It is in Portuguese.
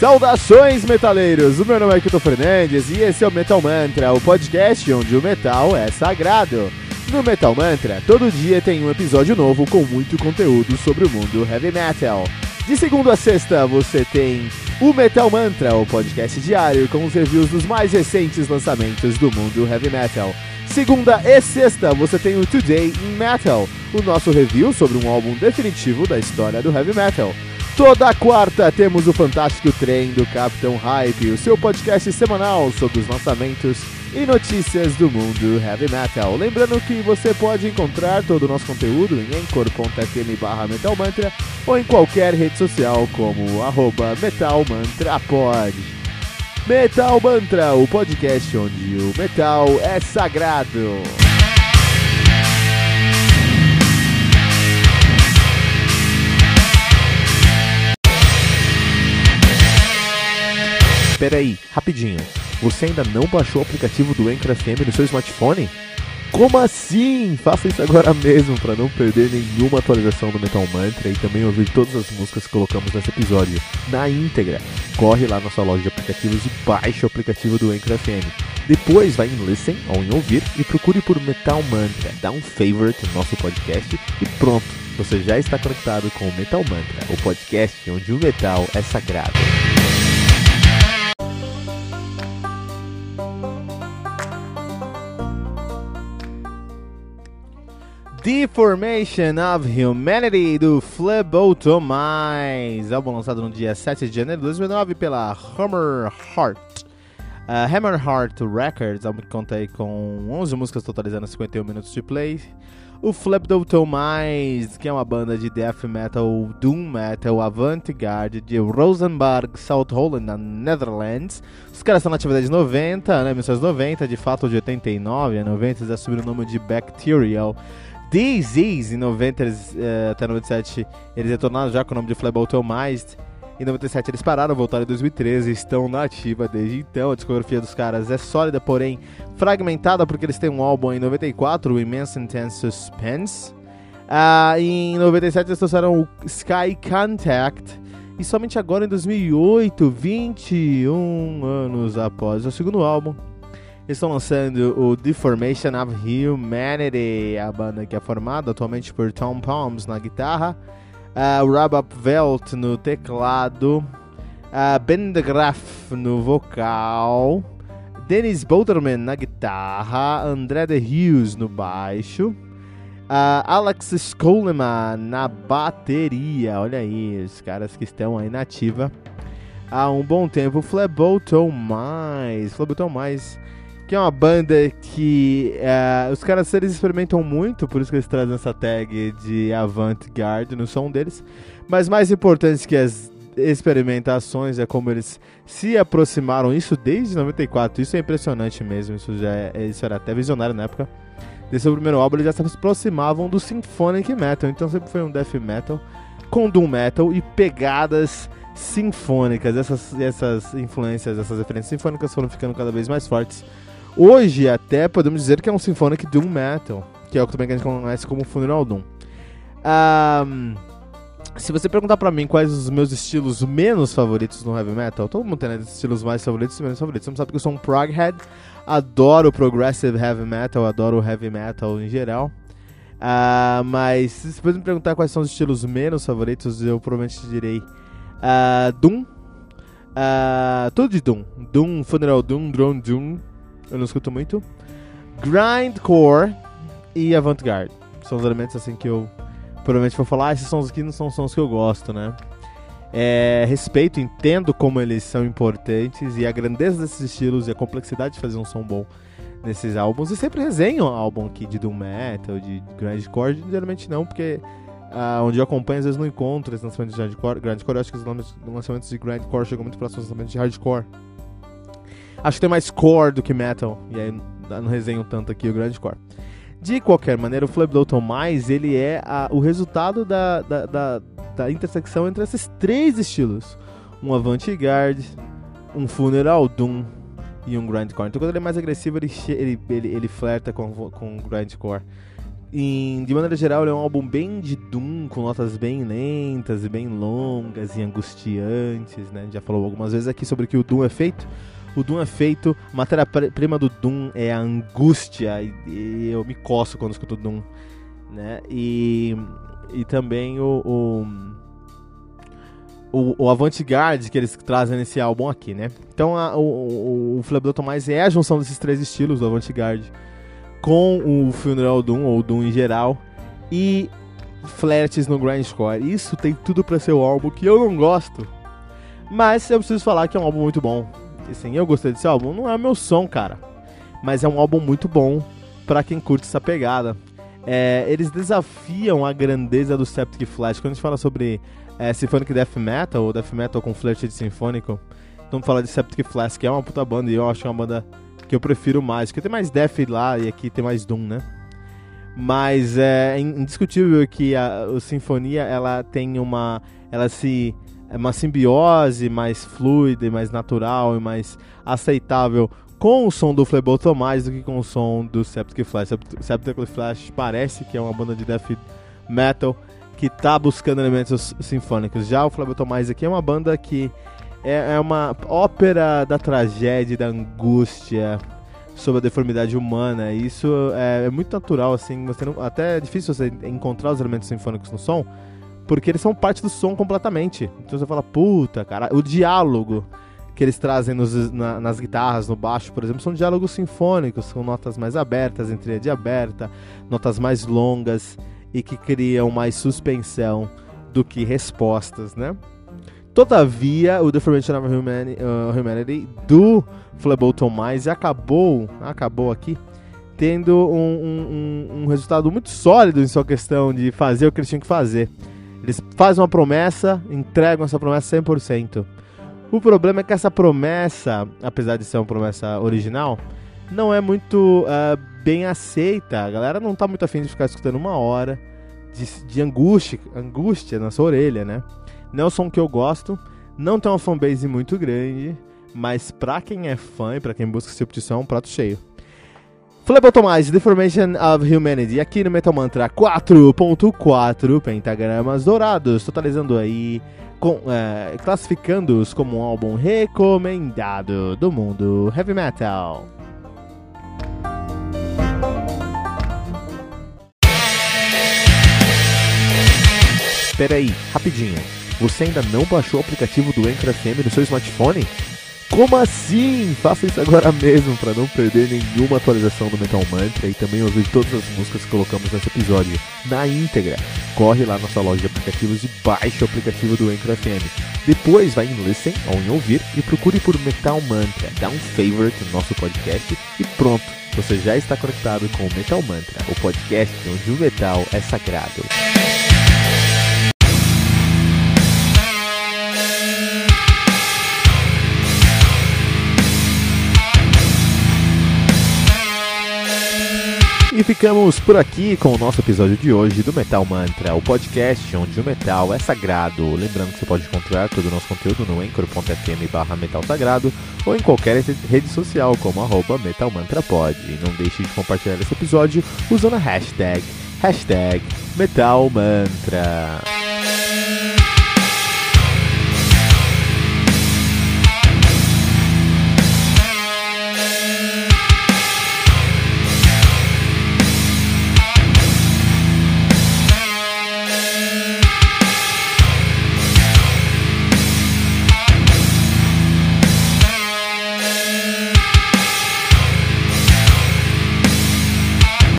Saudações, metaleiros! O meu nome é Kito Fernandes e esse é o Metal Mantra, o podcast onde o metal é sagrado. No Metal Mantra, todo dia tem um episódio novo com muito conteúdo sobre o mundo heavy metal. De segunda a sexta, você tem o Metal Mantra, o podcast diário com os reviews dos mais recentes lançamentos do mundo heavy metal. Segunda e sexta, você tem o Today in Metal, o nosso review sobre um álbum definitivo da história do heavy metal. Toda quarta temos o fantástico trem do Capitão Hype, o seu podcast semanal sobre os lançamentos e notícias do mundo heavy metal. Lembrando que você pode encontrar todo o nosso conteúdo em anchor.fm barra metalmantra ou em qualquer rede social como arroba metalmantrapod. Metal Mantra, o podcast onde o metal é sagrado. Peraí, rapidinho. Você ainda não baixou o aplicativo do Anchor FM no seu smartphone? Como assim? Faça isso agora mesmo para não perder nenhuma atualização do Metal Mantra e também ouvir todas as músicas que colocamos nesse episódio na íntegra. Corre lá na sua loja de aplicativos e baixe o aplicativo do Anchor FM. Depois vai em Listen ou em Ouvir e procure por Metal Mantra. Dá um favorite no nosso podcast e pronto, você já está conectado com o Metal Mantra, o podcast onde o metal é sagrado. Deformation of Humanity do Phlebotomize, álbum lançado no dia 7 de janeiro de 2009 pela Hammer Heart. Uh, Hammer Heart Records, álbum que conta com 11 músicas totalizando 51 minutos de play. O Phlebotomize, que é uma banda de death metal, doom metal, avant-garde de Rosenberg, South Holland, na Netherlands. Os caras estão na atividade de 90, né, 1990, de fato de 89 a 90 eles assumiram o nome de Bacterial. Disease, em 90 eles, uh, até 97 eles retornaram já com o nome de Phlebotomized. Em 97 eles pararam, voltaram em 2013 e estão na ativa desde então. A discografia dos caras é sólida, porém fragmentada, porque eles têm um álbum em 94, o Immense Intense Suspense. Uh, em 97 eles trouxeram o Sky Contact. E somente agora, em 2008, 21 anos após o segundo álbum, estão lançando o Deformation of Humanity, a banda que é formada atualmente por Tom Palms na guitarra, uh, Rob Velt no teclado, uh, Ben de Graaf no vocal, Dennis Boterman na guitarra, André de Hughes no baixo, uh, Alex Skoleman na bateria. Olha aí, os caras que estão aí na ativa há um bom tempo. Fleboton Mais, Mais que é uma banda que uh, os caras eles experimentam muito, por isso que eles trazem essa tag de avant-garde no som deles. Mas mais importante que as experimentações é como eles se aproximaram, isso desde 94, isso é impressionante mesmo, isso já é, isso era até visionário na época. Desse primeiro álbum eles já se aproximavam do symphonic metal, então sempre foi um death metal com doom metal e pegadas sinfônicas. Essas, essas influências, essas referências sinfônicas foram ficando cada vez mais fortes Hoje, até podemos dizer que é um Symphonic Doom Metal, que é o que também a gente conhece como Funeral Doom. Um, se você perguntar pra mim quais os meus estilos menos favoritos no heavy metal, todo mundo tem né, estilos mais favoritos e menos favoritos. Você não sabe que eu sou um proghead, adoro progressive heavy metal, adoro heavy metal em geral. Uh, mas se você me perguntar quais são os estilos menos favoritos, eu provavelmente direi uh, Doom, uh, tudo de Doom, Doom, Funeral Doom, Drone Doom, eu não escuto muito. Grindcore e Avant-Garde. São os elementos assim que eu provavelmente vou falar. Ah, esses sons aqui não são sons que eu gosto, né? É, respeito, entendo como eles são importantes e a grandeza desses estilos e a complexidade de fazer um som bom nesses álbuns. E sempre resenho álbum aqui de Doom Metal, de Grindcore. Geralmente não, porque uh, onde eu acompanho às vezes não encontro esses lançamentos de Grindcore. Grindcore eu acho que os lançamentos de Grindcore chegam muito próximos dos lançamentos de Hardcore. Acho que tem mais core do que metal. E aí não resenho tanto aqui o grande core. De qualquer maneira, o Flabdoton Mais ele é a, o resultado da, da, da, da, intersecção entre esses três estilos: um avant-garde, um funeral doom e um grindcore. Então, quando ele é mais agressivo, ele, ele, ele, ele flerta com, com grindcore. em, de maneira geral, ele é um álbum bem de Doom, com notas bem lentas e bem longas e angustiantes, né? Já falou algumas vezes aqui sobre o que o Doom é feito. O Doom é feito, matéria-prima do Doom é a angústia, e, e, eu me coço quando escuto Doom, né? E, e também o, o o, o avant-garde que eles trazem nesse álbum aqui, né? Então a, o, o, o é a junção desses três estilos do avant-garde com o Funeral Doom, ou Doom em geral, e flertes no grindcore. Isso tem tudo para ser o álbum que eu não gosto, mas eu preciso falar que é um álbum muito bom. Assim, eu gostei desse álbum, não é meu som, cara, mas é um álbum muito bom para quem curte essa pegada. É, eles desafiam a grandeza do Septic Flash. Quando a gente fala sobre é, Symphonic Death Metal, ou Death Metal com flerte de sinfônico, vamos falar de Septic Flash, que é uma puta banda, e eu acho que é uma banda que eu prefiro mais, porque tem mais Death lá e aqui tem mais Doom, né? Mas é indiscutível que a, a Sinfonia ela tem uma. Ela se. É uma simbiose mais fluida e mais natural e mais aceitável com o som do Fleboto mais do que com o som do Septic Flash. Septic Flash parece que é uma banda de death metal que tá buscando elementos sinfônicos. Já o Fleboto mais aqui é uma banda que é, é uma ópera da tragédia, da angústia sobre a deformidade humana. Isso é, é muito natural, assim. Você não, até é difícil você encontrar os elementos sinfônicos no som, porque eles são parte do som completamente. Então você fala, puta, cara, o diálogo que eles trazem nos, na, nas guitarras, no baixo, por exemplo, são diálogos sinfônicos, com notas mais abertas, entre de aberta, notas mais longas e que criam mais suspensão do que respostas, né? Todavia, o Deformation of Humanity, uh, do Flableton Mais acabou, acabou aqui, tendo um, um, um, resultado muito sólido em sua questão de fazer o que eles tinham que fazer. Eles fazem uma promessa, entregam essa promessa 100%. O problema é que essa promessa, apesar de ser uma promessa original, não é muito uh, bem aceita. A galera não tá muito afim de ficar escutando uma hora de, de angústia, angústia na sua orelha, né? Não é um som que eu gosto, não tem uma fanbase muito grande, mas pra quem é fã e pra quem busca esse tipo é um prato cheio. Mais Deformation of Humanity, aqui no Metal Mantra 4.4 pentagramas dourados, totalizando aí, com, é, classificando-os como um álbum recomendado do mundo heavy metal. Peraí, rapidinho. Você ainda não baixou o aplicativo do Anchor FM no seu smartphone? Como assim? Faça isso agora mesmo para não perder nenhuma atualização do Metal Mantra e também ouvir todas as músicas que colocamos nesse episódio na íntegra. Corre lá na sua loja de aplicativos e baixe o aplicativo do Anchor FM. Depois vai em Listen ou em Ouvir e procure por Metal Mantra. Dá um favorite no nosso podcast e pronto. Você já está conectado com o Metal Mantra, o podcast onde o metal é sagrado. E ficamos por aqui com o nosso episódio de hoje do Metal Mantra, o podcast onde o metal é sagrado. Lembrando que você pode encontrar todo o nosso conteúdo no anchor.fm barra ou em qualquer rede social como arroba metalmantrapod. E não deixe de compartilhar esse episódio usando a hashtag, hashtag metalmantra.